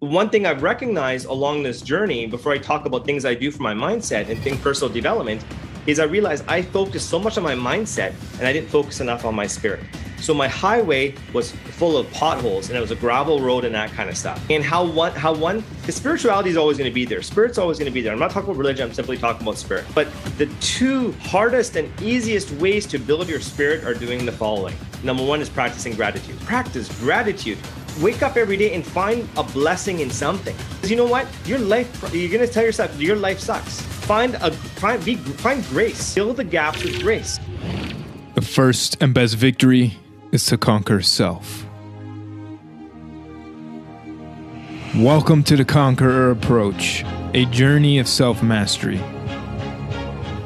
one thing I've recognized along this journey, before I talk about things I do for my mindset and think personal development, is I realized I focused so much on my mindset and I didn't focus enough on my spirit. So my highway was full of potholes and it was a gravel road and that kind of stuff. And how one, how one, the spirituality is always going to be there. Spirit's always going to be there. I'm not talking about religion. I'm simply talking about spirit. But the two hardest and easiest ways to build your spirit are doing the following. Number one is practicing gratitude. Practice gratitude wake up every day and find a blessing in something. Because you know what? Your life, you're gonna tell yourself your life sucks. Find a find be find grace. Fill the gaps with grace. The first and best victory is to conquer self. Welcome to the Conqueror Approach, a journey of self mastery.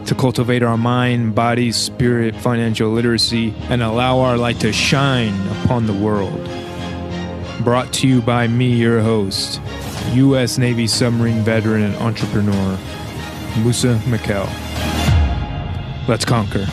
To cultivate our mind, body, spirit, financial literacy, and allow our light to shine upon the world. Brought to you by me, your host, U.S. Navy submarine veteran and entrepreneur, Musa Mikkel. Let's conquer.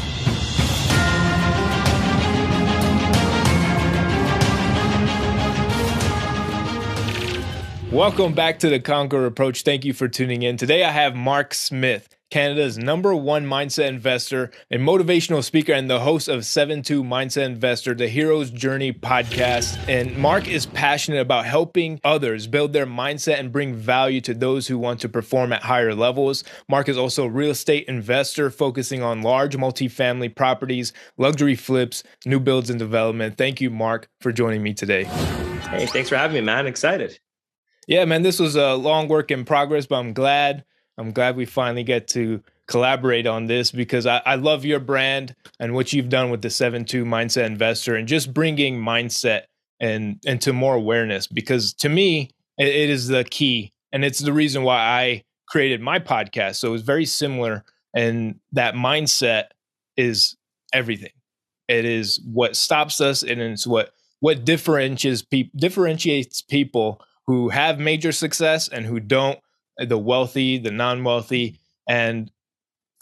Welcome back to the Conquer Approach. Thank you for tuning in. Today I have Mark Smith. Canada's number one mindset investor, a motivational speaker, and the host of 7 2 Mindset Investor, the Hero's Journey podcast. And Mark is passionate about helping others build their mindset and bring value to those who want to perform at higher levels. Mark is also a real estate investor focusing on large multifamily properties, luxury flips, new builds, and development. Thank you, Mark, for joining me today. Hey, thanks for having me, man. Excited. Yeah, man, this was a long work in progress, but I'm glad I'm glad we finally get to collaborate on this because I, I love your brand and what you've done with the 7-2 mindset investor and just bringing mindset and into more awareness because to me it, it is the key and it's the reason why I created my podcast. So it's very similar and that mindset is everything. It is what stops us and it's what what differentiates people differentiates people who have major success and who don't the wealthy, the non-wealthy, and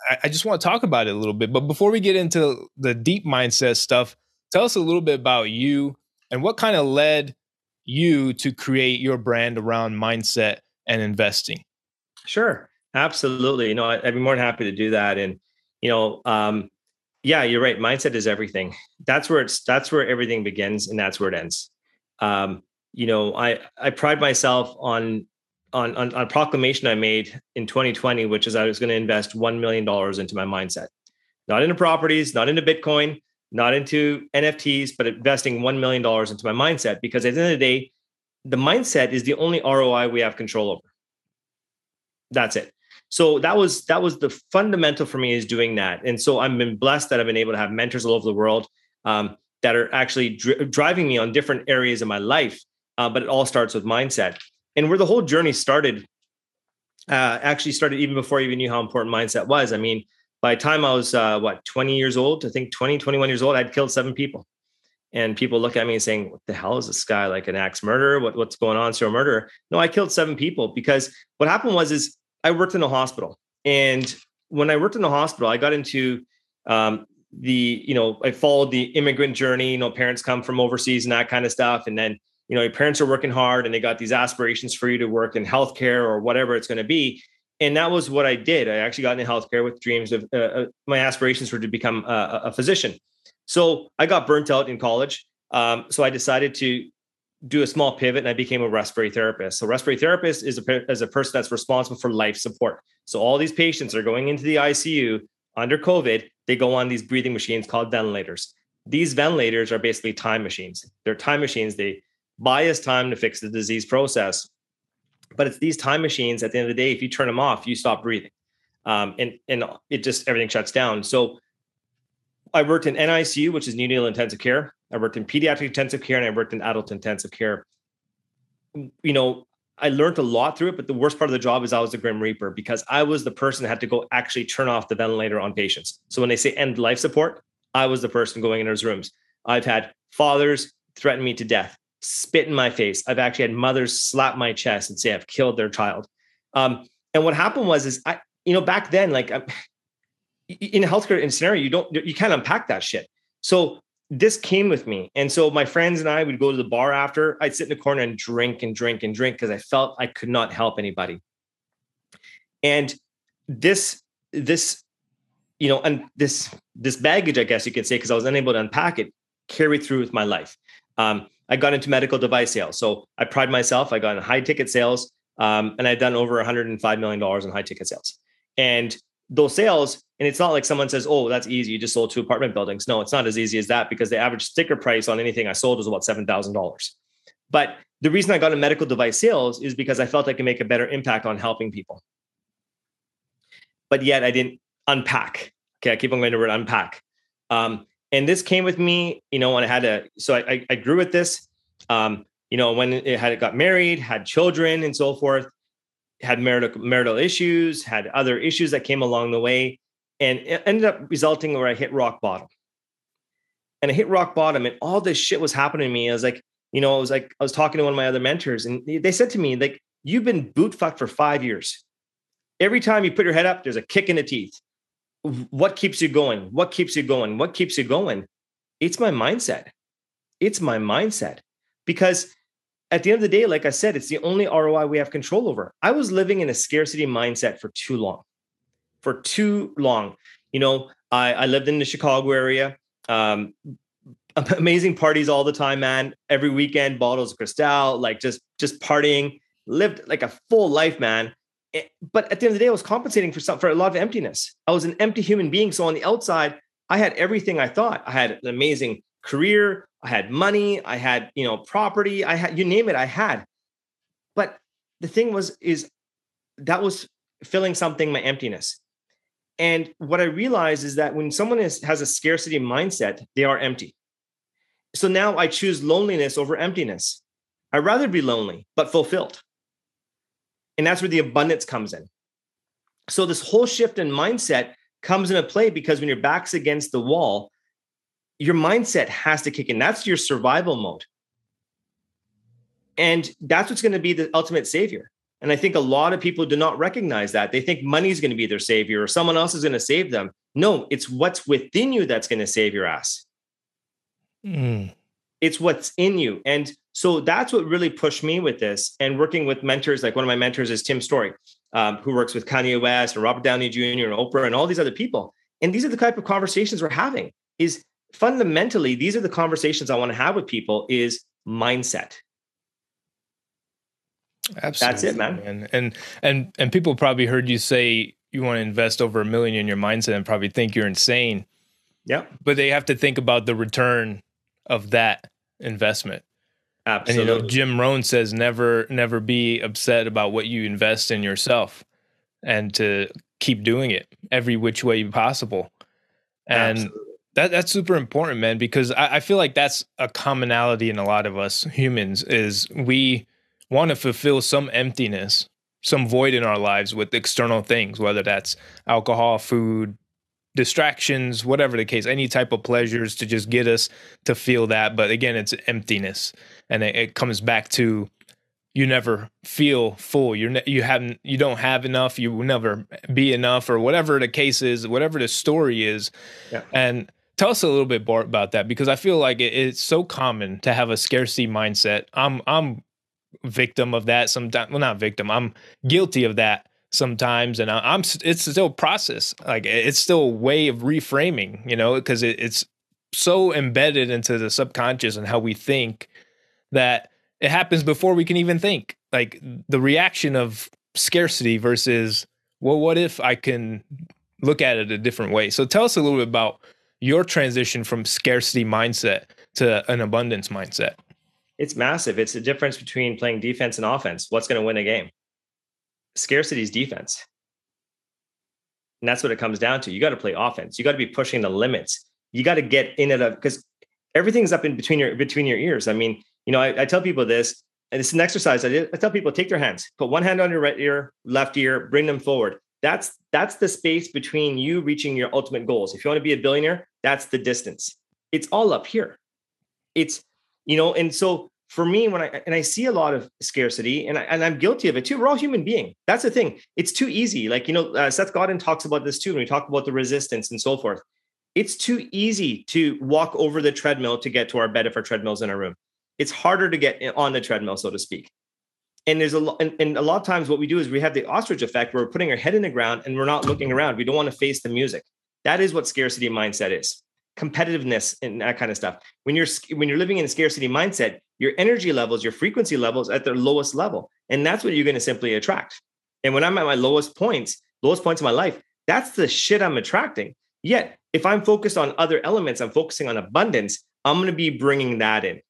I, I just want to talk about it a little bit. But before we get into the deep mindset stuff, tell us a little bit about you and what kind of led you to create your brand around mindset and investing. Sure, absolutely. You know, I'd be more than happy to do that. And you know, um, yeah, you're right. Mindset is everything. That's where it's. That's where everything begins, and that's where it ends. Um, you know, I I pride myself on on, on, on a proclamation I made in 2020, which is I was going to invest $1 million into my mindset, not into properties, not into Bitcoin, not into NFTs, but investing $1 million into my mindset. Because at the end of the day, the mindset is the only ROI we have control over. That's it. So that was that was the fundamental for me is doing that. And so I've been blessed that I've been able to have mentors all over the world um, that are actually dri- driving me on different areas of my life. Uh, but it all starts with mindset and where the whole journey started uh, actually started even before I even knew how important mindset was. I mean, by the time I was uh, what 20 years old, I think 20, 21 years old, I'd killed seven people. And people look at me and saying, "What the hell is this guy like an axe murderer? What, what's going on? Serial murderer?" No, I killed seven people because what happened was is I worked in a hospital, and when I worked in the hospital, I got into um, the you know I followed the immigrant journey. You know, parents come from overseas and that kind of stuff, and then you know your parents are working hard and they got these aspirations for you to work in healthcare or whatever it's going to be. And that was what i did. I actually got into healthcare with dreams of uh, uh, my aspirations were to become a, a, physician. So i got burnt out in college um, so i decided to do a small pivot and i became a respiratory therapist. So respiratory therapist is a, is a person that's responsible for life support. So all these patients are going into the icu under covid. They go on these breathing machines called ventilators. These ventilators are basically time machines. They're time machines. They buy us time to fix the disease process. But it's these time machines at the end of the day, if you turn them off, you stop breathing. Um, and, and it just everything shuts down. So I worked in NICU, which is neonatal intensive care. I worked in pediatric intensive care and I worked in adult intensive care. You know, I learned a lot through it, but the worst part of the job is I was the grim reaper because I was the person that had to go actually turn off the ventilator on patients. So when they say end life support, I was the person going in those rooms. I've had fathers threaten me to death spit in my face. I've actually had mothers slap my chest and say I've killed their child. Um, and what happened was, is I, you know, back then, like I'm, in healthcare scenario, you don't, you can't unpack that shit. So this came with me. And so my friends and I would go to the bar after. I'd sit in the corner and drink and drink and drink because I felt I could not help anybody. And this, this, you know, and this, this baggage, I guess you could say, because I was unable to unpack it, carried through with my life. Um, I got into medical device sales. So I pride myself. I got in high ticket sales, um, and I've done over 105 million dollars in high ticket sales. And those sales, and it's not like someone says, "Oh, that's easy. You just sold two apartment buildings." No, it's not as easy as that because the average sticker price on anything I sold was about seven thousand dollars. But the reason I got into medical device sales is because I felt I could make a better impact on helping people. But yet I didn't unpack. Okay, I keep on going to word unpack. Um, and this came with me, you know, when I had to, so I, I grew with this. Um, you know, when it had it got married, had children, and so forth had marital marital issues, had other issues that came along the way, and it ended up resulting where I hit rock bottom. And I hit rock bottom, and all this shit was happening to me. I was like, you know, I was like, I was talking to one of my other mentors, and they said to me, like, you've been boot fucked for five years. Every time you put your head up, there's a kick in the teeth. What keeps you going? What keeps you going? What keeps you going? It's my mindset. It's my mindset because at the end of the day, like I said, it's the only ROI we have control over. I was living in a scarcity mindset for too long, for too long. You know, I, I lived in the Chicago area. Um, amazing parties all the time, man. Every weekend, bottles of Cristal, like just just partying. Lived like a full life, man. Eh, but at the end of the day, I was compensating for some for a lot of emptiness. I was an empty human being. So on the outside, I had everything I thought. I had an amazing career. I had money, I had, you know, property, I had, you name it, I had. But the thing was, is that was filling something, my emptiness. And what I realized is that when someone is, has a scarcity mindset, they are empty. So now I choose loneliness over emptiness. I'd rather be lonely, but fulfilled. And that's where the abundance comes in. So this whole shift in mindset comes into play because when your back's against the wall, your mindset has to kick in. That's your survival mode. And that's what's going to be the ultimate savior. And I think a lot of people do not recognize that. They think money is going to be their savior or someone else is going to save them. No, it's what's within you that's going to save your ass. Mm. It's what's in you. And so that's what really pushed me with this and working with mentors. Like one of my mentors is Tim Storey, um, who works with Kanye West and Robert Downey Jr. and Oprah and all these other people. And these are the type of conversations we're having is fundamentally these are the conversations i want to have with people is mindset Absolutely, that's it man. man and and and people probably heard you say you want to invest over a million in your mindset and probably think you're insane yeah but they have to think about the return of that investment Absolutely. And you know, Jim Rohn says never never be upset about what you invest in yourself and to keep doing it every which way possible. And Absolutely. That that's super important, man, because I, I feel like that's a commonality in a lot of us humans is we want to fulfill some emptiness, some void in our lives with external things, whether that's alcohol, food, distractions, whatever the case, any type of pleasures to just get us to feel that. But again, it's emptiness, and it, it comes back to you never feel full. You're ne- you haven't you don't have enough. You will never be enough, or whatever the case is, whatever the story is, yeah. and Tell us a little bit more about that because I feel like it, it's so common to have a scarcity mindset. I'm I'm victim of that sometimes. Well, not victim. I'm guilty of that sometimes, and I, am It's still a process. Like it's still a way of reframing. You know, because it, it's so embedded into the subconscious and how we think that it happens before we can even think. Like the reaction of scarcity versus well, what if I can look at it a different way? So tell us a little bit about your transition from scarcity mindset to an abundance mindset? It's massive. It's the difference between playing defense and offense. What's going to win a game? Scarcity is defense. And that's what it comes down to. You got to play offense. You got to be pushing the limits. You got to get in it because everything's up in between your between your ears. I mean, you know, I, I tell people this, and it's an exercise. I, I tell people take their hands, put one hand on your right ear, left ear, bring them forward. That's that's the space between you reaching your ultimate goals. If you want to be a billionaire, that's the distance. It's all up here. It's you know, and so for me, when I and I see a lot of scarcity, and I, and I'm guilty of it too. We're all human being. That's the thing. It's too easy. Like you know, uh, Seth Godin talks about this too when we talk about the resistance and so forth. it's too easy to walk over the treadmill to get to our bed if our treadmill's in our room. It's harder to get on the treadmill, so to speak. And there's a lot, and, and a lot of times what we do is we have the ostrich effect where we're putting our head in the ground and we're not looking around. We don't want to face the music. That is what scarcity mindset is. Competitiveness and that kind of stuff. When you're when you're living in a scarcity mindset, your energy levels, your frequency levels at their lowest level. And that's what you're going to simply attract. And when I'm at my lowest points, lowest points of my life, that's the shit I'm attracting. Yet, if I'm focused on other elements, I'm focusing on abundance, I'm going to be bringing that in.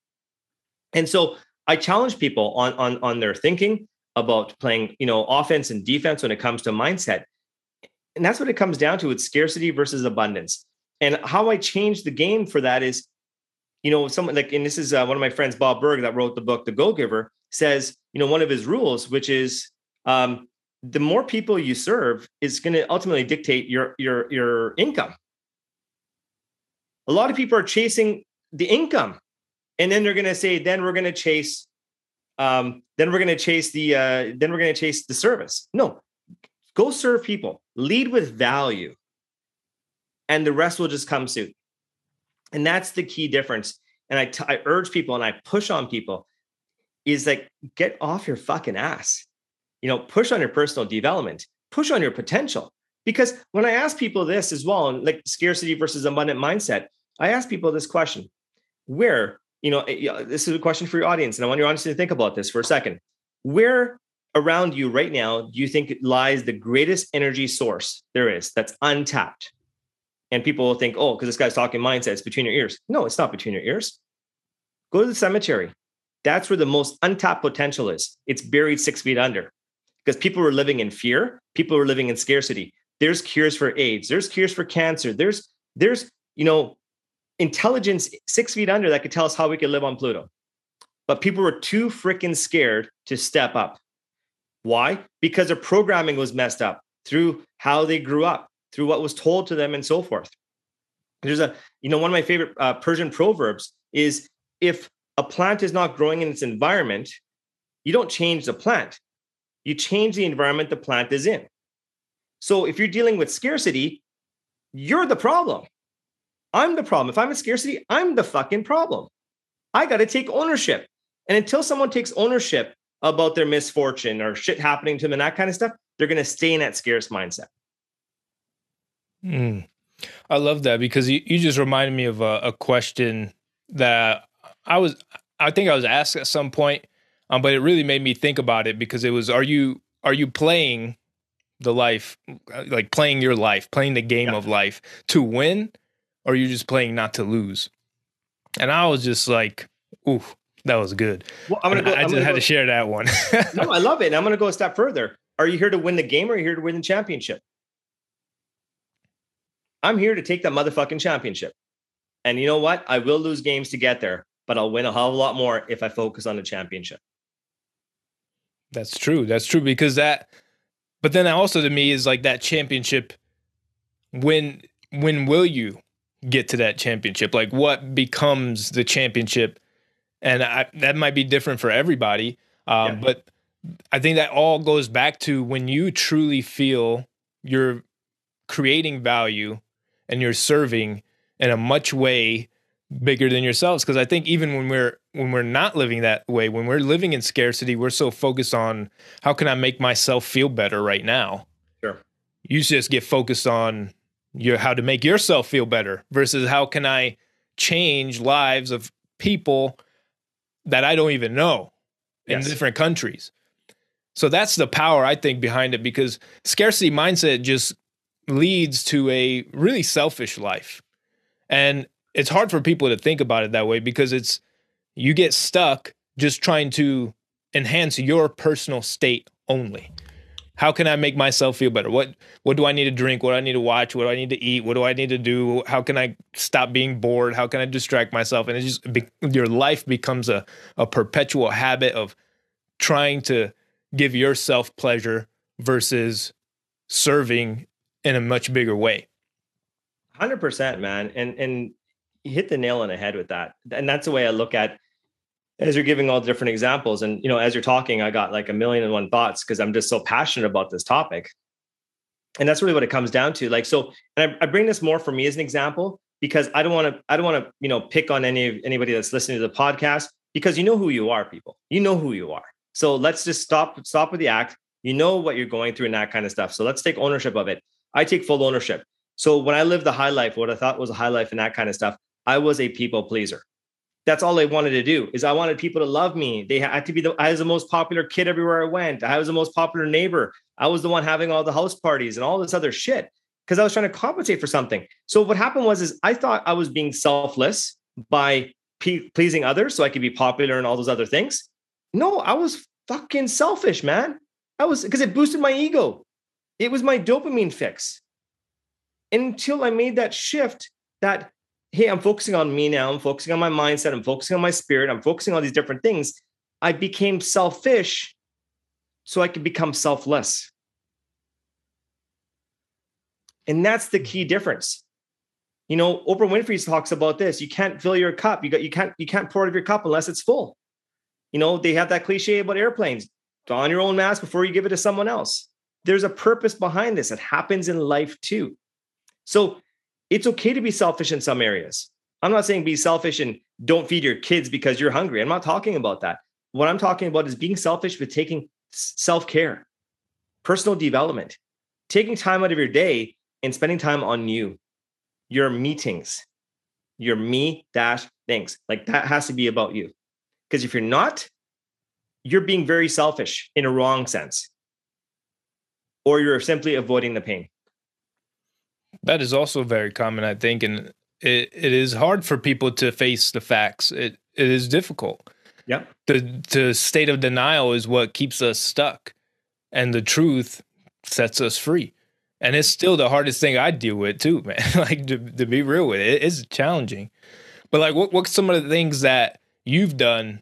And so I challenge people on, on, on their thinking about playing, you know, offense and defense when it comes to mindset. And that's what it comes down to. It's scarcity versus abundance. And how I change the game for that is, you know, someone like, and this is uh, one of my friends, Bob Burg, that wrote the book, The Go Giver, says, you know, one of his rules, which is um, the more people you serve is going to ultimately dictate your your your income. A lot of people are chasing the income, and then they're going to say, then we're going to chase, um, then we're going to chase the, uh, then we're going to chase the service. No, go serve people, lead with value, and the rest will just come soon. And that's the key difference. And I, t- I urge people and I push on people is like get off your fucking ass you know push on your personal development push on your potential because when i ask people this as well and like scarcity versus abundant mindset i ask people this question where you know eh, this is a question for your audience and i want your audience to think about this for a second. Where around you right now do you think lies the greatest energy source there is that's untapped? And people will think oh because this guy's talking mindset it's between your ears. No it's not between your ears. Go to the cemetery. That's where the most untapped potential is. It's buried six feet under. Because people were living in fear. People were living in scarcity. There's cures for aids. There's cures for cancer. There's there's you know intelligence six feet under that could tell us how we could live on pluto. But people were too freaking scared to step up. Why? Because their programming was messed up through how they grew up through what was told to them and so forth. There's a you know one of my favorite uh, persian proverbs is if a plant is not growing in its environment you don't change the plant. You change the environment the plant is in. So if you're dealing with scarcity, you're the problem. I'm the problem. If I'm in scarcity, I'm the fucking problem. I got to take ownership. And until someone takes ownership about their misfortune or shit happening to them and that kind of stuff, they're going to stay in that scarce mindset. Mm. I love that because you, you just reminded me of a, a question that I was, I think I was asked at some point um, but it really made me think about it because it was are you are you playing the life like playing your life, playing the game yeah. of life to win, or are you just playing not to lose? And I was just like, ooh, that was good. Well, I'm gonna go, I just had go, to share that one. no, I love it. And I'm gonna go a step further. Are you here to win the game or are you here to win the championship? I'm here to take that motherfucking championship. And you know what? I will lose games to get there, but I'll win a hell of a lot more if I focus on the championship. That's true. That's true because that but then also to me is like that championship when when will you get to that championship? Like what becomes the championship? And I, that might be different for everybody. Um, yeah. but I think that all goes back to when you truly feel you're creating value and you're serving in a much way bigger than yourselves because i think even when we're when we're not living that way when we're living in scarcity we're so focused on how can i make myself feel better right now sure you just get focused on your how to make yourself feel better versus how can i change lives of people that i don't even know in yes. different countries so that's the power i think behind it because scarcity mindset just leads to a really selfish life and it's hard for people to think about it that way because it's you get stuck just trying to enhance your personal state only. How can I make myself feel better? What what do I need to drink? What do I need to watch? What do I need to eat? What do I need to do? How can I stop being bored? How can I distract myself? And it's just be, your life becomes a a perpetual habit of trying to give yourself pleasure versus serving in a much bigger way. 100% man. And and hit the nail on the head with that. And that's the way I look at as you're giving all the different examples. And you know, as you're talking, I got like a million and one thoughts because I'm just so passionate about this topic. And that's really what it comes down to. Like, so, and I, I bring this more for me as an example because I don't want to, I don't want to, you know, pick on any anybody that's listening to the podcast because you know who you are, people. You know who you are. So let's just stop, stop with the act. You know what you're going through and that kind of stuff. So let's take ownership of it. I take full ownership. So when I lived the high life, what I thought was a high life and that kind of stuff, I was a people pleaser. That's all I wanted to do is I wanted people to love me. They had to be the I was the most popular kid everywhere I went. I was the most popular neighbor. I was the one having all the house parties and all this other shit because I was trying to compensate for something. So what happened was is I thought I was being selfless by pe- pleasing others so I could be popular and all those other things. No, I was fucking selfish, man. I was because it boosted my ego. It was my dopamine fix. Until I made that shift that hey, I'm focusing on me now. I'm focusing on my mindset. I'm focusing on my spirit. I'm focusing on these different things. I became selfish so I could become selfless. And that's the key difference. You know, Oprah Winfrey talks about this. You can't fill your cup. You got you can't you can't pour out of your cup unless it's full. You know, they have that cliche about airplanes. Don your own mask before you give it to someone else. There's a purpose behind this. It happens in life too. So it's okay to be selfish in some areas. I'm not saying be selfish and don't feed your kids because you're hungry. I'm not talking about that. What I'm talking about is being selfish with taking self care, personal development, taking time out of your day and spending time on you, your meetings, your me dash things. Like that has to be about you. Because if you're not, you're being very selfish in a wrong sense, or you're simply avoiding the pain. That is also very common, I think, and it, it is hard for people to face the facts. It it is difficult. Yeah. The the state of denial is what keeps us stuck, and the truth sets us free. And it's still the hardest thing I deal with too, man. like to, to be real with it, it's challenging. But like, what what's some of the things that you've done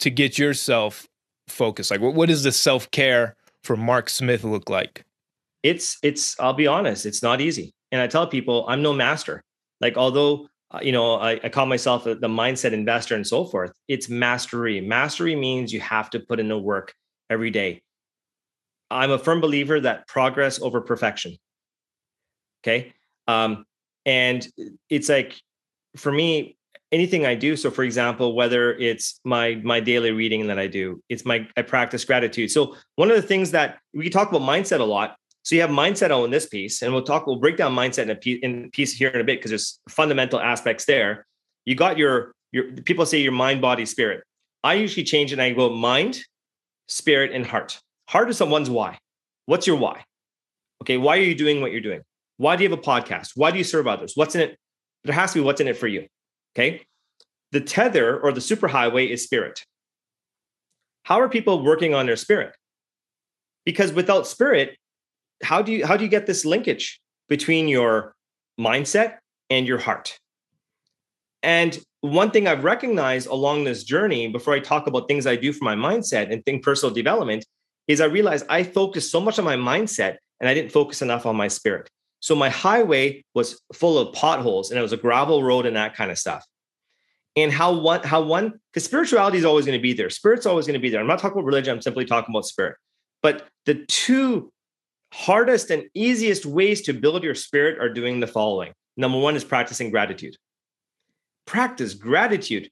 to get yourself focused? Like, what what does the self care for Mark Smith look like? It's it's. I'll be honest, it's not easy. And I tell people I'm no master. Like, although uh, you know, I, I call myself the mindset investor and so forth. It's mastery. Mastery means you have to put in the work every day. I'm a firm believer that progress over perfection. Okay. Um, and it's like for me, anything I do. So for example, whether it's my my daily reading that I do, it's my I practice gratitude. So one of the things that we talk about mindset a lot. So you have mindset on this piece, and we'll talk, we'll break down mindset in a piece, in piece here in a bit because there's fundamental aspects there. You got your your people say your mind, body, spirit. I usually change it and I go mind, spirit, and heart. Heart is someone's why. What's your why? Okay, why are you doing what you're doing? Why do you have a podcast? Why do you serve others? What's in it? There has to be what's in it for you. Okay. The tether or the superhighway is spirit. How are people working on their spirit? Because without spirit, how do you how do you get this linkage between your mindset and your heart? And one thing I've recognized along this journey, before I talk about things I do for my mindset and think personal development, is I realized I focused so much on my mindset and I didn't focus enough on my spirit. So my highway was full of potholes and it was a gravel road and that kind of stuff. And how one, how one, because spirituality is always going to be there. Spirit's always going to be there. I'm not talking about religion, I'm simply talking about spirit. But the two hardest and easiest ways to build your spirit are doing the following. Number one is practicing gratitude. Practice gratitude.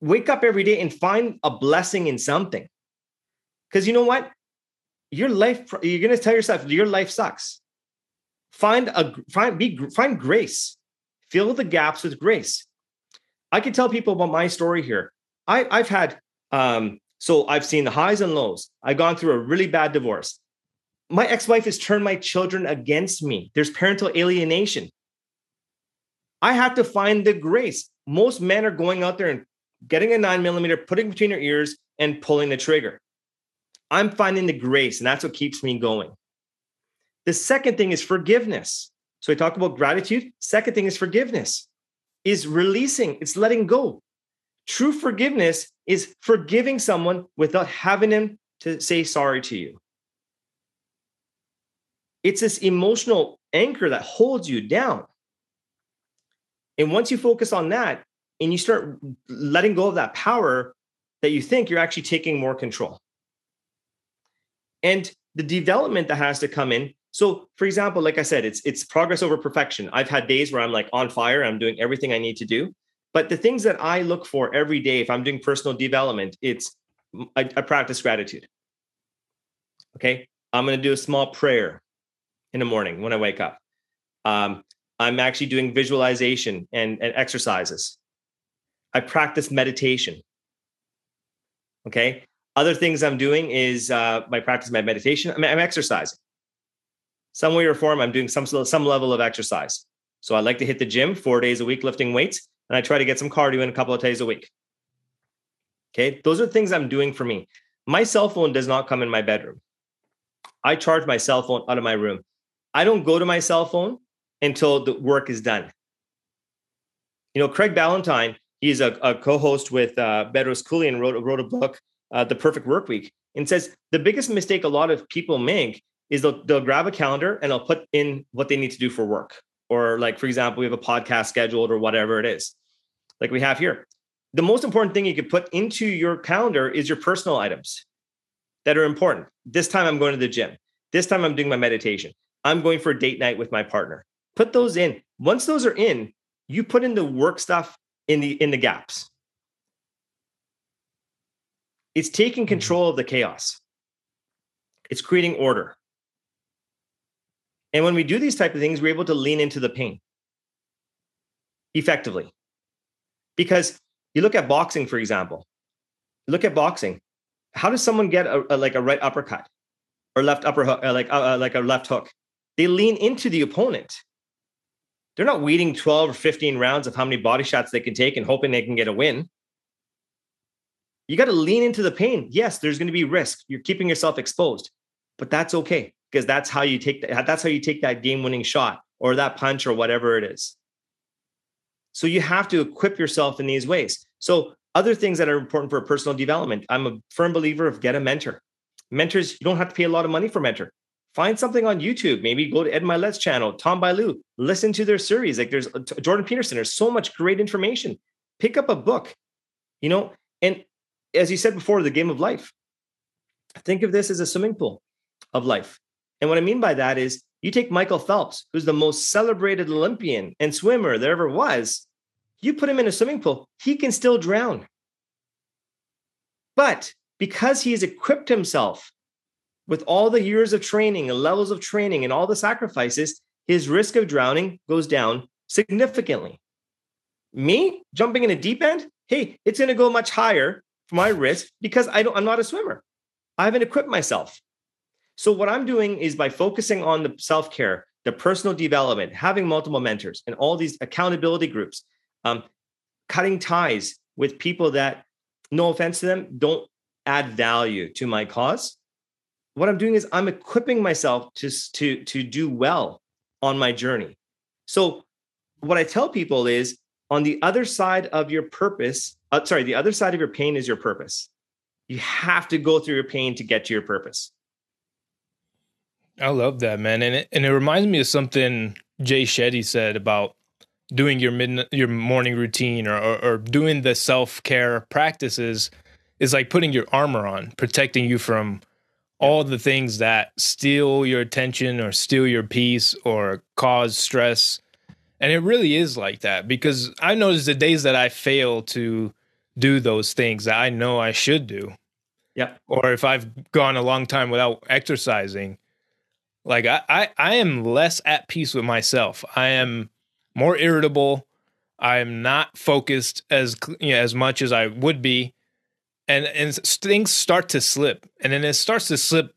Wake up every day and find a blessing in something. Because you know what? Your life, you're going to tell yourself your life sucks. Find a find be find grace. Fill the gaps with grace. I can tell people about my story here. I, I've had um, so I've seen the highs and lows. I've gone through a really bad divorce. My ex-wife has turned my children against me. There's parental alienation. I have to find the grace. Most men are going out there and getting a nine millimeter, putting between your ears, and pulling the trigger. I'm finding the grace, and that's what keeps me going. The second thing is forgiveness. So we talk about gratitude. Second thing is forgiveness, is releasing, it's letting go. True forgiveness is forgiving someone without having them to say sorry to you. It's this emotional anchor that holds you down. And once you focus on that and you start letting go of that power that you think you're actually taking more control. And the development that has to come in. So, for example, like I said, it's it's progress over perfection. I've had days where I'm like on fire, I'm doing everything I need to do. But the things that I look for every day, if I'm doing personal development, it's I, I practice gratitude. Okay, I'm going to do a small prayer in the morning when I wake up. Um, I'm actually doing visualization and, and exercises. I practice meditation. Okay. Other things I'm doing is uh, my practice my meditation. I'm, I'm exercising. Some way or form, I'm doing some some level of exercise. So I like to hit the gym four days a week lifting weights, and I try to get some cardio in a couple of days a week. Okay, those are things I'm doing for me. My cell phone does not come in my bedroom. I charge my cell phone out of my room. I don't go to my cell phone until the work is done. You know, Craig Ballantyne, he's a, a co-host with uh, Bedros Keuilian, wrote, wrote a book, uh, The Perfect Work Week, and says the biggest mistake a lot of people make is they'll, they'll grab a calendar and they'll put in what they need to do for work. Or like, for example, we have a podcast scheduled or whatever it is, like we have here. The most important thing you could put into your calendar is your personal items that are important. This time I'm going to the gym. This time I'm doing my meditation. I'm going for a date night with my partner. Put those in. Once those are in, you put in the work stuff in the in the gaps. It's taking mm-hmm. control of the chaos. It's creating order. And when we do these type of things, we're able to lean into the pain effectively. Because you look at boxing, for example. Look at boxing. How does someone get a, a like a right uppercut or left upper hook, uh, like uh, uh like a left hook? They lean into the opponent. They're not waiting 12 or 15 rounds of how many body shots they can take and hoping they can get a win. You got to lean into the pain. Yes, there's going to be risk. You're keeping yourself exposed, but that's okay because that's how you take that, that's how you take that game-winning shot or that punch or whatever it is. So you have to equip yourself in these ways. So other things that are important for personal development. I'm a firm believer of get a mentor. Mentors, you don't have to pay a lot of money for mentor find something on YouTube. Maybe go to Ed Mylett's channel, Tom Bilyeu, listen to their series. Like there's uh, Jordan Peterson, there's so much great information. Pick up a book, you know, and as you said before, the game of life. Think of this as a swimming pool of life. And what I mean by that is you take Michael Phelps, who's the most celebrated Olympian and swimmer there ever was, you put him in a swimming pool, he can still drown. But because he has equipped himself with all the years of training and levels of training and all the sacrifices, his risk of drowning goes down significantly. Me jumping in a deep end, hey, it's going to go much higher for my risk because I don't, I'm not a swimmer. I haven't equipped myself. So what I'm doing is by focusing on the self-care, the personal development, having multiple mentors, and all these accountability groups, um, cutting ties with people that, no offense to them, don't add value to my cause what I'm doing is I'm equipping myself to, to, to do well on my journey. So, what I tell people is on the other side of your purpose, uh, sorry, the other side of your pain is your purpose. You have to go through your pain to get to your purpose. I love that, man. And it, and it reminds me of something Jay Shetty said about doing your mid your morning routine or, or, or doing the self care practices is like putting your armor on, protecting you from all the things that steal your attention or steal your peace or cause stress. And it really is like that because I noticed the days that I fail to do those things that I know I should do. Yeah. Or if I've gone a long time without exercising, like I, I, I am less at peace with myself. I am more irritable. I am not focused as you know, as much as I would be and and things start to slip and then it starts to slip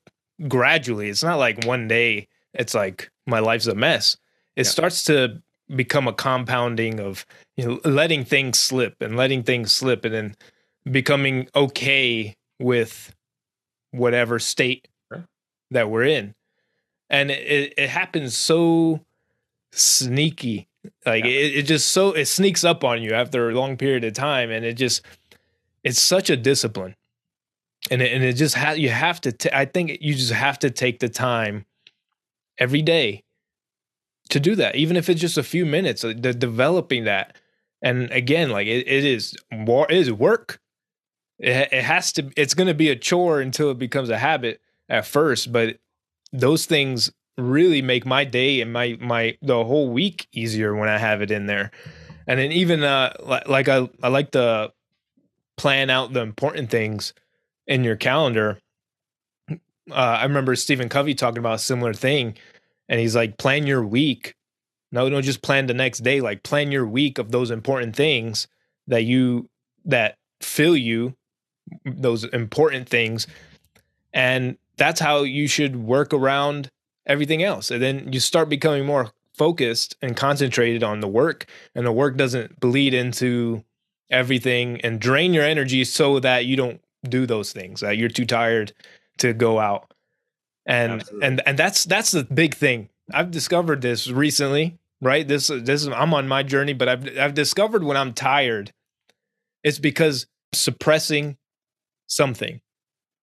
gradually it's not like one day it's like my life's a mess it yeah. starts to become a compounding of you know letting things slip and letting things slip and then becoming okay with whatever state right. that we're in and it, it happens so sneaky like yeah. it, it just so it sneaks up on you after a long period of time and it just it's such a discipline. And it, and it just ha- you have to t- I think you just have to take the time every day to do that even if it's just a few minutes uh, the developing that. And again like it, it is war it is work. It, it has to it's going to be a chore until it becomes a habit at first but those things really make my day and my my the whole week easier when I have it in there. And then even uh like I I like to plan out the important things in your calendar. Uh, I remember Stephen Covey talking about a similar thing, and he's like, plan your week. No, don't just plan the next day. Like plan your week of those important things that you that fill you, those important things, and that's how you should work around everything else. And then you start becoming more focused and concentrated on the work, and the work doesn't bleed into everything and drain your energy so that you don't do those things. That you're too tired to go out. And Absolutely. and and that's that's the big thing. I've discovered this recently, right? This this is I'm on my journey, but I've I've discovered when I'm tired, it's because suppressing something.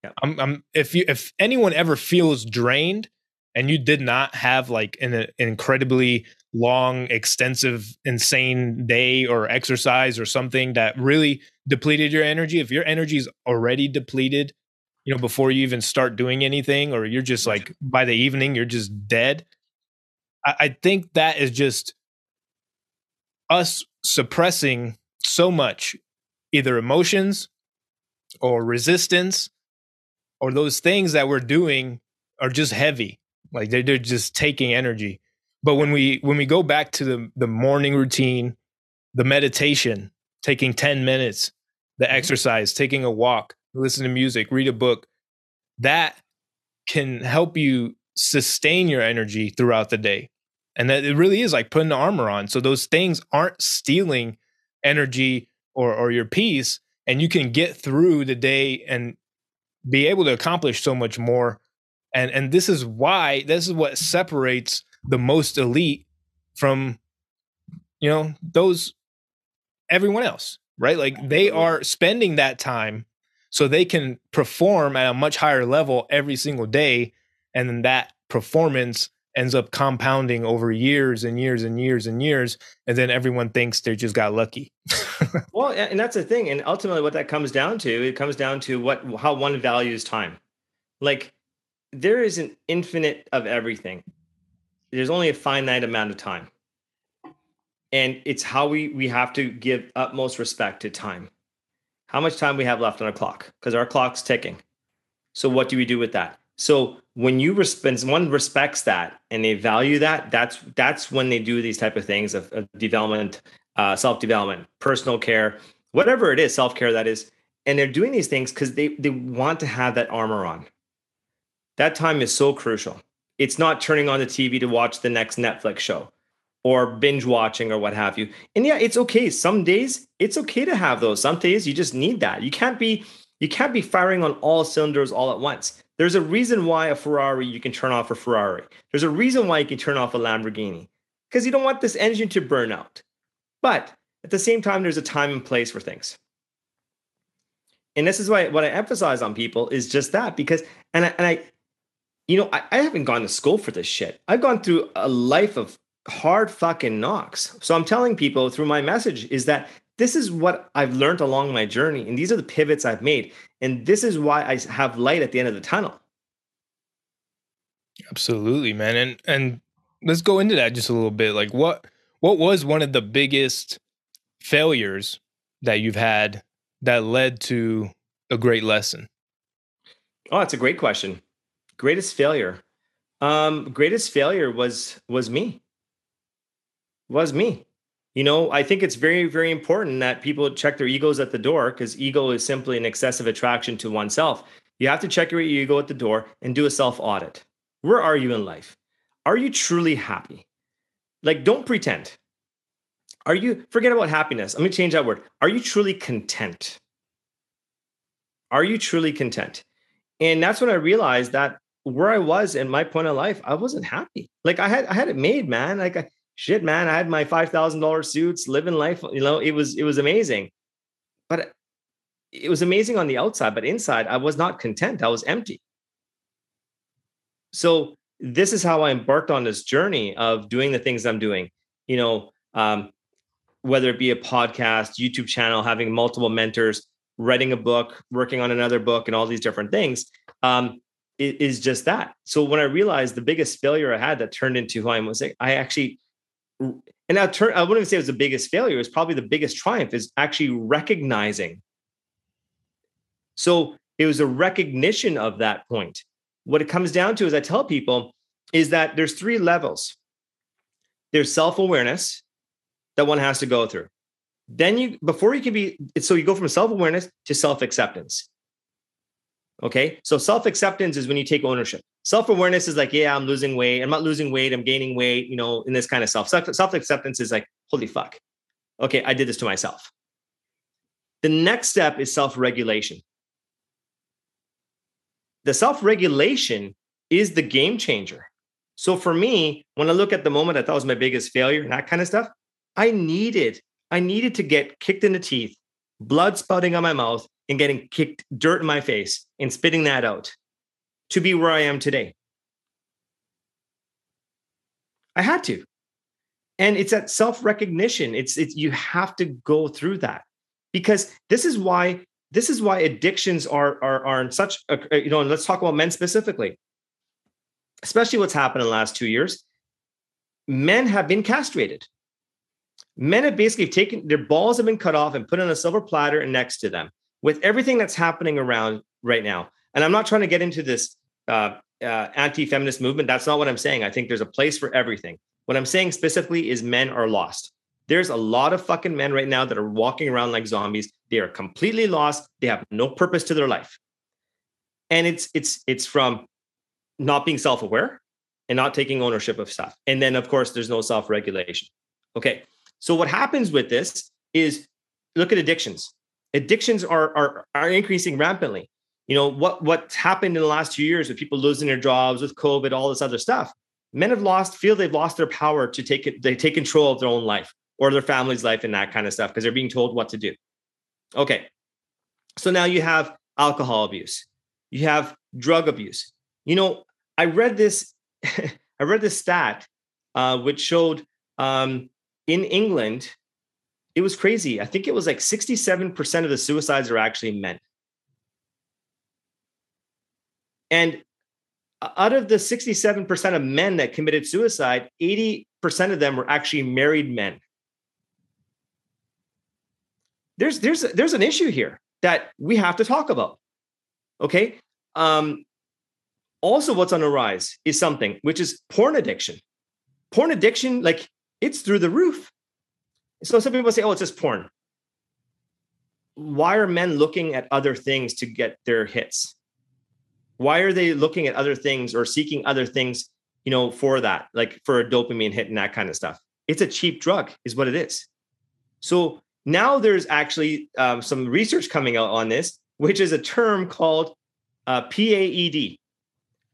Yeah. I'm, I'm if you if anyone ever feels drained and you did not have like an, an incredibly long, extensive, insane day or exercise or something that really depleted your energy, if your energy is already depleted, you know, before you even start doing anything, or you're just like by the evening, you're just dead. I, I think that is just us suppressing so much either emotions or resistance or those things that we're doing are just heavy. Like they're, they're just taking energy but when we when we go back to the the morning routine the meditation taking 10 minutes the mm-hmm. exercise taking a walk listen to music read a book that can help you sustain your energy throughout the day. And that it really is like putting the armor on. So those things aren't stealing energy or or your peace and you can get through the day and be able to accomplish so much more. And and this is why this is what separates the most elite from you know those everyone else right? Like they are spending that time so they can perform at a much higher level every single day and then that performance ends up compounding over years and years and years and years and then everyone thinks they just got lucky. Well and that's the thing and ultimately what that comes down to it comes down to what how one values time. Like there is an infinite of everything. There's only a finite amount of time. And it's how we we have to give utmost respect to time. How much time we have left on our clock because our clock's ticking. So what do we do with that? So when you respect one respects that and they value that, that's that's when they do these type of things of, of development, uh, self development, personal care, whatever it is, self care that is, and they're doing these things because they they want to have that armor on that time is so crucial. It's not turning on the TV to watch the next Netflix show or binge watching or what have you. And yeah, it's okay. Some days it's okay to have those. Some days you just need that. You can't be you can't be firing on all cylinders all at once. There's a reason why a Ferrari you can turn off a Ferrari. There's a reason why you can turn off a Lamborghini because you don't want this engine to burn out. But at the same time, there's a time and place for things. And this is why what I emphasize on people is just that because and I, and I you know, I, I haven't gone to school for this shit. I've gone through a life of hard fucking knocks. So I'm telling people through my message is that this is what I've learned along my journey, and these are the pivots I've made, and this is why I have light at the end of the tunnel. Absolutely, man, and and let's go into that just a little bit. Like, what what was one of the biggest failures that you've had that led to a great lesson? Oh, that's a great question greatest failure. Um greatest failure was was me. Was me. You know i think it's very very important that people check their egos at the door because ego is simply an excessive attraction to oneself. You have to check your ego at the door and do a self audit where are you in life? Are you truly happy? Like don't pretend. Are you forget about happiness. Let me change that word. Are you truly content? Are you truly content? And that's when i realized that where I was in my point of life, I wasn't happy. Like I had I had it made, man. Like I, shit, man. I had my five thousand dollar suits, living life. You know, it was it was amazing, but it was amazing on the outside, but inside I was not content. I was empty. So this is how I embarked on this journey of doing the things I'm doing. You know, um, whether it be a podcast, YouTube channel, having multiple mentors, writing a book, working on another book, and all these different things. Um, is just that. So when I realized the biggest failure I had that turned into who I am was like, I actually, and I turn, I wouldn't even say it was the biggest failure. It's probably the biggest triumph is actually recognizing. So it was a recognition of that point. What it comes down to, is I tell people, is that there's three levels. There's self-awareness that one has to go through. Then you, before you can be, so you go from self-awareness to self-acceptance. Okay. So self acceptance is when you take ownership. Self awareness is like, yeah, I'm losing weight. I'm not losing weight. I'm gaining weight, you know, in this kind of self. Self acceptance is like, holy fuck. Okay. I did this to myself. The next step is self regulation. The self regulation is the game changer. So for me, when I look at the moment I thought was my biggest failure and that kind of stuff, I needed, I needed to get kicked in the teeth, blood spouting on my mouth, and getting kicked dirt in my face and spitting that out to be where I am today. I had to. And it's that self-recognition. It's it's you have to go through that. Because this is why this is why addictions are are are in such a, you know, and let's talk about men specifically. Especially what's happened in the last 2 years. Men have been castrated. Men have basically taken their balls have been cut off and put on a silver platter and next to them with everything that's happening around right now, and I'm not trying to get into this uh, uh, anti-feminist movement. That's not what I'm saying. I think there's a place for everything. What I'm saying specifically is men are lost. There's a lot of fucking men right now that are walking around like zombies. They are completely lost. They have no purpose to their life. And it's it's it's from not being self-aware and not taking ownership of stuff. And then of course there's no self-regulation. Okay. So what happens with this is look at addictions addictions are, are, are increasing rampantly. You know, what, what's happened in the last two years with people losing their jobs, with COVID, all this other stuff, men have lost, feel they've lost their power to take it, they take control of their own life or their family's life and that kind of stuff because they're being told what to do. Okay. So now you have alcohol abuse, you have drug abuse. You know, I read this, I read this stat uh, which showed um, in England, it was crazy. I think it was like 67% of the suicides are actually men. And out of the 67% of men that committed suicide, 80% of them were actually married men. There's there's there's an issue here that we have to talk about. Okay? Um also what's on the rise is something which is porn addiction. Porn addiction like it's through the roof. So some people say, oh, it's just porn. Why are men looking at other things to get their hits? Why are they looking at other things or seeking other things, you know, for that, like for a dopamine hit and that kind of stuff? It's a cheap drug, is what it is. So now there's actually um, some research coming out on this, which is a term called uh, PAED,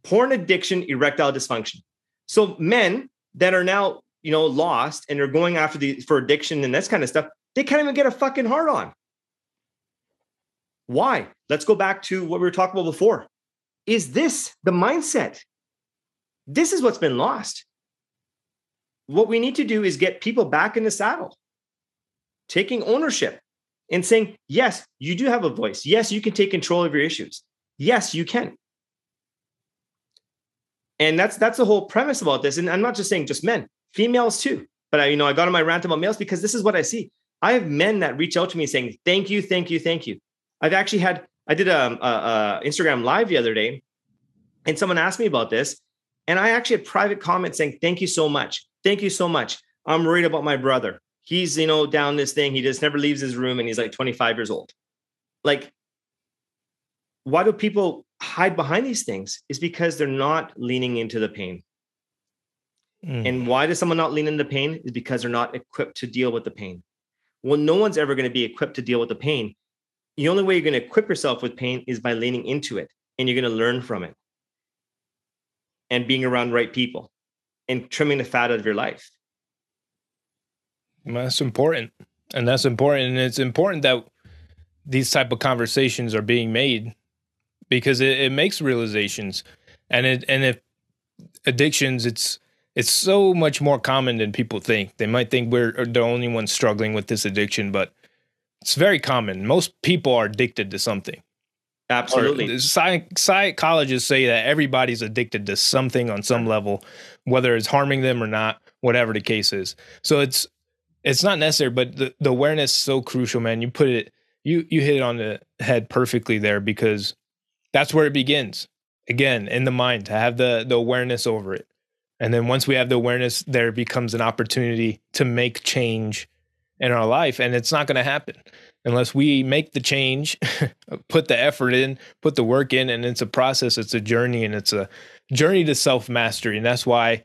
porn addiction erectile dysfunction. So men that are now you know, lost and they're going after the for addiction and this kind of stuff, they can't even get a fucking hard on. Why? Let's go back to what we were talking about before. Is this the mindset? This is what's been lost. What we need to do is get people back in the saddle, taking ownership and saying, yes, you do have a voice. Yes, you can take control of your issues. Yes, you can. And that's that's the whole premise about this. And I'm not just saying just men females too. But I, you know, I got on my rant about males because this is what I see. I have men that reach out to me saying, "Thank you, thank you, thank you." I've actually had I did a, um, a, a Instagram live the other day, and someone asked me about this, and I actually had private comments saying, "Thank you so much, thank you so much." I'm worried about my brother. He's you know down this thing. He just never leaves his room, and he's like 25 years old. Like, why do people hide behind these things? Is because they're not leaning into the pain. Mm. And why does someone not lean into pain? Is because they're not equipped to deal with the pain. Well, no one's ever going to be equipped to deal with the pain. The only way you're going to equip yourself with pain is by leaning into it and you're going to learn from it and being around right people and trimming the fat out of your life. Well, that's important. And that's important. And it's important that these type of conversations are being made because it, it makes realizations. And it and if addictions, it's it's so much more common than people think. They might think we're uh, the only ones struggling with this addiction, but it's very common. Most people are addicted to something. Absolutely. Uh, psych- psychologists say that everybody's addicted to something on some level, whether it's harming them or not, whatever the case is. So it's it's not necessary, but the, the awareness is so crucial, man. You put it you you hit it on the head perfectly there because that's where it begins. Again, in the mind, to have the the awareness over it. And then once we have the awareness, there becomes an opportunity to make change in our life. And it's not going to happen unless we make the change, put the effort in, put the work in. And it's a process, it's a journey, and it's a journey to self mastery. And that's why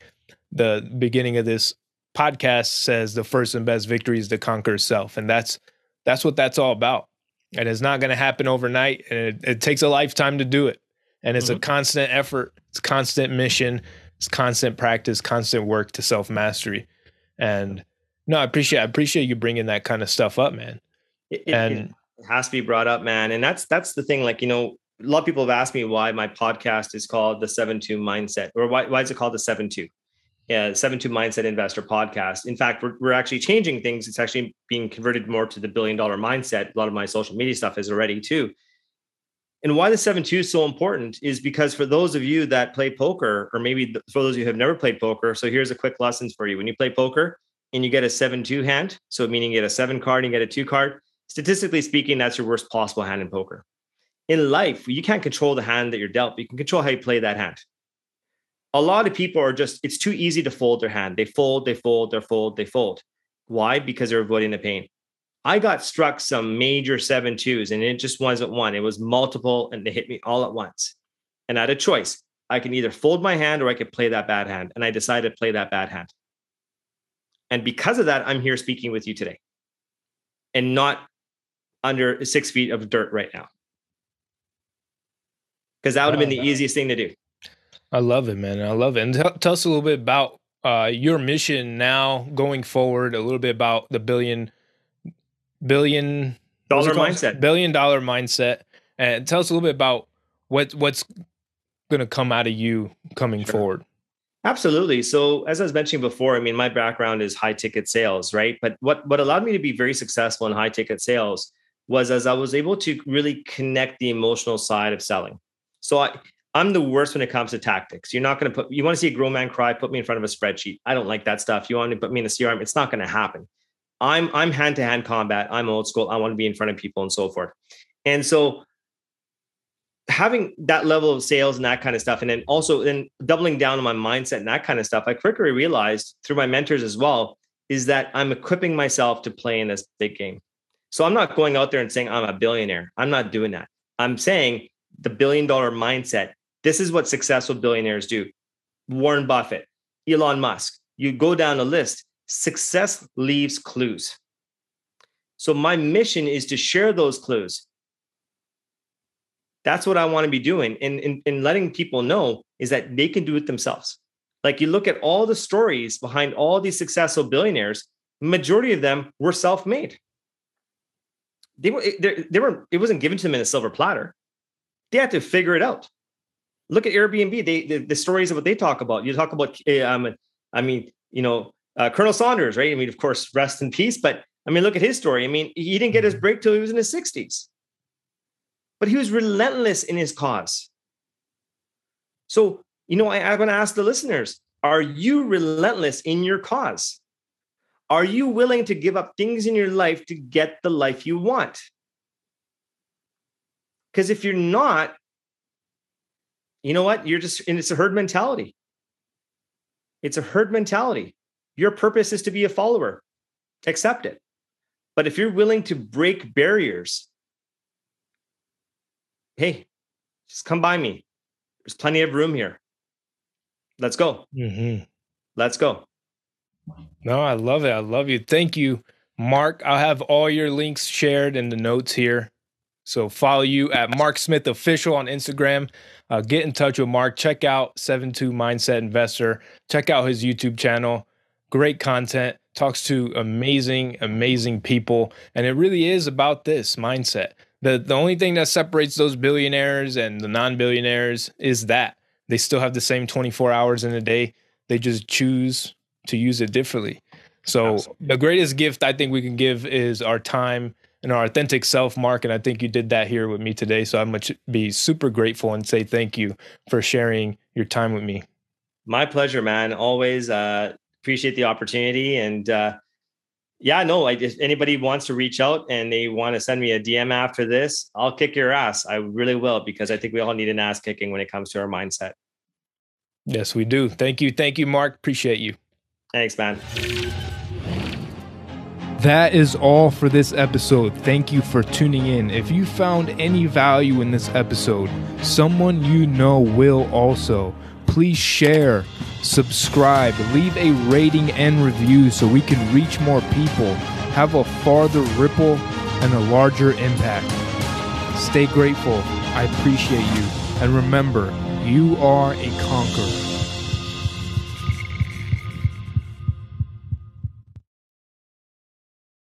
the beginning of this podcast says the first and best victory is to conquer self. And that's that's what that's all about. And it's not going to happen overnight. And it, it, takes a lifetime to do it. And it's mm-hmm. a constant effort, it's constant mission, it's constant practice, constant work to self mastery. And no, I appreciate I appreciate you bringing that kind of stuff up, man. It, and it has to be brought up, man. And that's that's the thing. Like you know, a lot of people have asked me why my podcast is called the Seven Two Mindset, or why why is it called the Seven Two? Yeah, Seven Two Mindset Investor Podcast. In fact, we're we're actually changing things. It's actually being converted more to the billion dollar mindset. A lot of my social media stuff is already too. And why the seven two is so important is because for those of you that play poker, or maybe for those of you who have never played poker, so here's a quick lesson for you. When you play poker, and you get a seven two hand, so meaning you get a seven card and you get a two card, statistically speaking, that's your worst possible hand in poker. In life, you can't control the hand that you're dealt, but you can control how you play that hand. A lot of people are just, it's too easy to fold their hand. They fold, they fold, they fold, they fold. Why? Because they're avoiding the pain. I got struck some major seven twos, and it just wasn't one, it was multiple, and they hit me all at once. And I had a choice. I can either fold my hand or I could play that bad hand. And I decided to play that bad hand. And because of that, I'm here speaking with you today and not under six feet of dirt right now. Because that would have been the easiest thing to do. I love it, man. I love it. And t- tell us a little bit about uh, your mission now going forward, a little bit about the billion, billion dollar mindset, billion dollar mindset. And tell us a little bit about what what's going to come out of you coming sure. forward. Absolutely. So as I was mentioning before, I mean, my background is high ticket sales, right? But what what allowed me to be very successful in high ticket sales was as I was able to really connect the emotional side of selling. So I I'm the worst when it comes to tactics. You're not going to put you want to see a grown man cry, put me in front of a spreadsheet. I don't like that stuff. You want to put me in a CRM, it's not going to happen. I'm I'm hand to hand combat. I'm old school. I want to be in front of people and so forth. And so having that level of sales and that kind of stuff, and then also then doubling down on my mindset and that kind of stuff, I quickly realized through my mentors as well, is that I'm equipping myself to play in this big game. So I'm not going out there and saying I'm a billionaire. I'm not doing that. I'm saying the billion dollar mindset. This is what successful billionaires do. Warren Buffett, Elon Musk. You go down the list. Success leaves clues. So my mission is to share those clues that's what I want to be doing. And, and, and letting people know is that they can do it themselves. Like you look at all the stories behind all these successful billionaires, majority of them were self-made. They were, they, they were, it wasn't given to them in a silver platter. They had to figure it out. Look at Airbnb. They, the, the stories of what they talk about. You talk about, eh, um, I mean, you know, uh, Colonel Saunders, right? I mean, of course, rest in peace. But I mean, look at his story. I mean, he didn't get his mm-hmm. break till he was in his 60s but he was relentless in his cause. So, you know, I, I'm going to ask the listeners are you relentless in your cause? Are you willing to give up things in your life to get the life you want? Because if you're not, you know what? You're just, and it's a herd mentality. It's a herd mentality. Your purpose is to be a follower, accept it. But if you're willing to break barriers hey, just come by me. There's plenty of room here. Let's go. Mm-hmm. Let's go. No, I love it. I love you. Thank you, Mark. I'll have all your links shared in the notes here. So follow you at Mark Smith Official on Instagram. Uh, get in touch with Mark. Check out 72 Mindset Investor. Check out his YouTube channel. Great content. Talks to amazing, amazing people. And it really is about this mindset. The the only thing that separates those billionaires and the non-billionaires is that they still have the same 24 hours in a day. They just choose to use it differently. So Absolutely. the greatest gift I think we can give is our time, and our authentic self, Mark. And I think you did that here with me today. So I much be super grateful and say thank you for sharing your time with me. My pleasure, man. Always uh, appreciate the opportunity. And uh, yeah, no, like if anybody wants to reach out and they want to send me a DM after this, I'll kick your ass. I really will because I think we all need an ass kicking when it comes to our mindset. Yes, we do. Thank you. Thank you, Mark. Appreciate you. Thanks, man. That is all for this episode. Thank you for tuning in. If you found any value in this episode, someone you know will also. Please share, subscribe, leave a rating and review so we can reach more people, have a farther ripple, and a larger impact. Stay grateful. I appreciate you. And remember, you are a conqueror.